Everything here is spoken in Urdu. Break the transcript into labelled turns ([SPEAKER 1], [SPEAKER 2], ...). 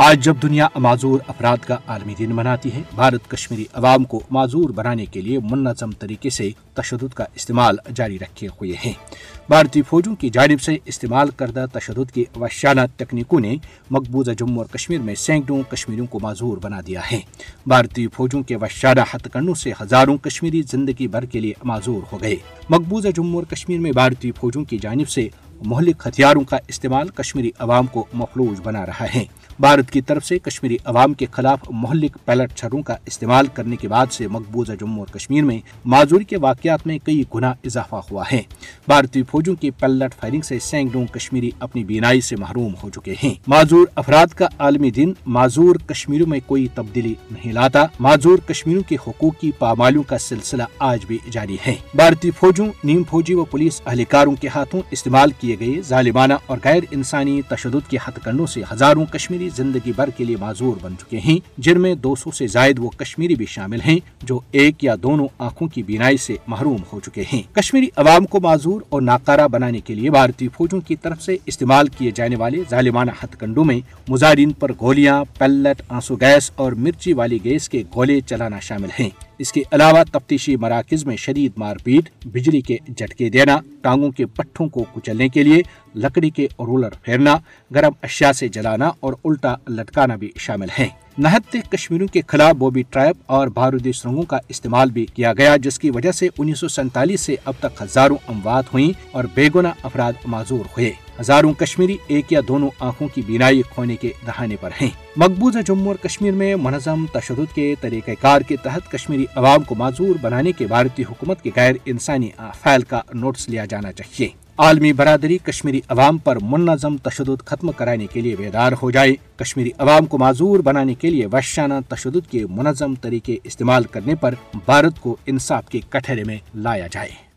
[SPEAKER 1] آج جب دنیا معذور افراد کا عالمی دن مناتی ہے، بھارت کشمیری عوام کو معذور بنانے کے لیے منظم طریقے سے تشدد کا استعمال جاری رکھے ہوئے ہیں۔ بھارتی فوجوں کی جانب سے استعمال کردہ تشدد کی وحشانہ تکنیکوں نے مقبوضہ جموں اور کشمیر میں سینکڑوں کشمیریوں کو معذور بنا دیا ہے۔ بھارتی فوجوں کے وحشانہ ہتھ کنڈوں سے ہزاروں کشمیری زندگی بھر کے لیے معذور ہو گئے۔ مقبوضہ جموں اور کشمیر میں بھارتی فوجوں کی جانب سے مہلک ہتھیاروں کا استعمال کشمیری عوام کو مفلوج بنا رہا ہے۔ بھارت کی طرف سے کشمیری عوام کے خلاف مہلک پیلٹ چھروں کا استعمال کرنے کے بعد سے مقبوضہ جموں اور کشمیر میں معذوری کے واقعات میں کئی گنا اضافہ ہوا ہے بھارتی فوجوں کی پیلٹ فائرنگ سے سینکڑوں کشمیری اپنی بینائی سے محروم ہو چکے ہیں۔ معذور افراد کا عالمی دن معذور کشمیروں میں کوئی تبدیلی نہیں لاتا۔ معذور کشمیروں کے حقوق کی پامالیوں کا سلسلہ آج بھی جاری ہے۔ بھارتی فوجوں، نیم فوجی و پولیس اہلکاروں کے ہاتھوں استعمال کیے گئے ظالمانہ اور غیر انسانی تشدد کے ہتھ کنڈوں سے ہزاروں کشمیری زندگی بھر کے لیے معذور بن چکے ہیں۔ جن میں دو سو سے زائد وہ کشمیری بھی شامل ہیں جو ایک یا دونوں آنکھوں کی بینائی سے محروم محروم ہو چکے ہیں۔ کشمیری عوام کو معذور اور ناکارہ بنانے کے لیے بھارتی فوجوں کی طرف سے استعمال کیے جانے والے ظالمانہ ہتھ کنڈوں میں مظاہرین پر گولیاں، پیلٹ، آنسو گیس اور مرچی والی گیس کے گولے چلانا شامل ہیں۔ اس کے علاوہ تفتیشی مراکز میں شدید مار پیٹ بجلی کے جھٹکے دینا، ٹانگوں کے پٹھوں کو کچلنے کے لیے لکڑی کے رولر پھیرنا، گرم اشیاء سے جلانا اور الٹا لٹکانا بھی شامل ہیں۔ نہتے کشمیروں کے خلاف بوبی ٹرائب اور بارودی سرنگوں کا استعمال بھی کیا گیا، جس کی وجہ سے انیس سو سینتالیس سے اب تک ہزاروں اموات ہوئیں اور بے گنا افراد معذور ہوئے۔ ہزاروں کشمیری ایک یا دونوں آنکھوں کی بینائی کھونے کے دہانے پر ہیں۔ مقبوضہ جموں اور کشمیر میں منظم تشدد کے طریقہ کار کے تحت کشمیری عوام کو معذور بنانے کے بھارتی حکومت کے غیر انسانی فیل کا نوٹس لیا جانا چاہیے۔ عالمی برادری کشمیری عوام پر منظم تشدد ختم کرانے کے لیے بیدار ہو جائے۔ کشمیری عوام کو معذور بنانے کے لیے وحشانہ تشدد کے منظم طریقے استعمال کرنے پر بھارت کو انصاف کے کٹہرے میں لایا جائے۔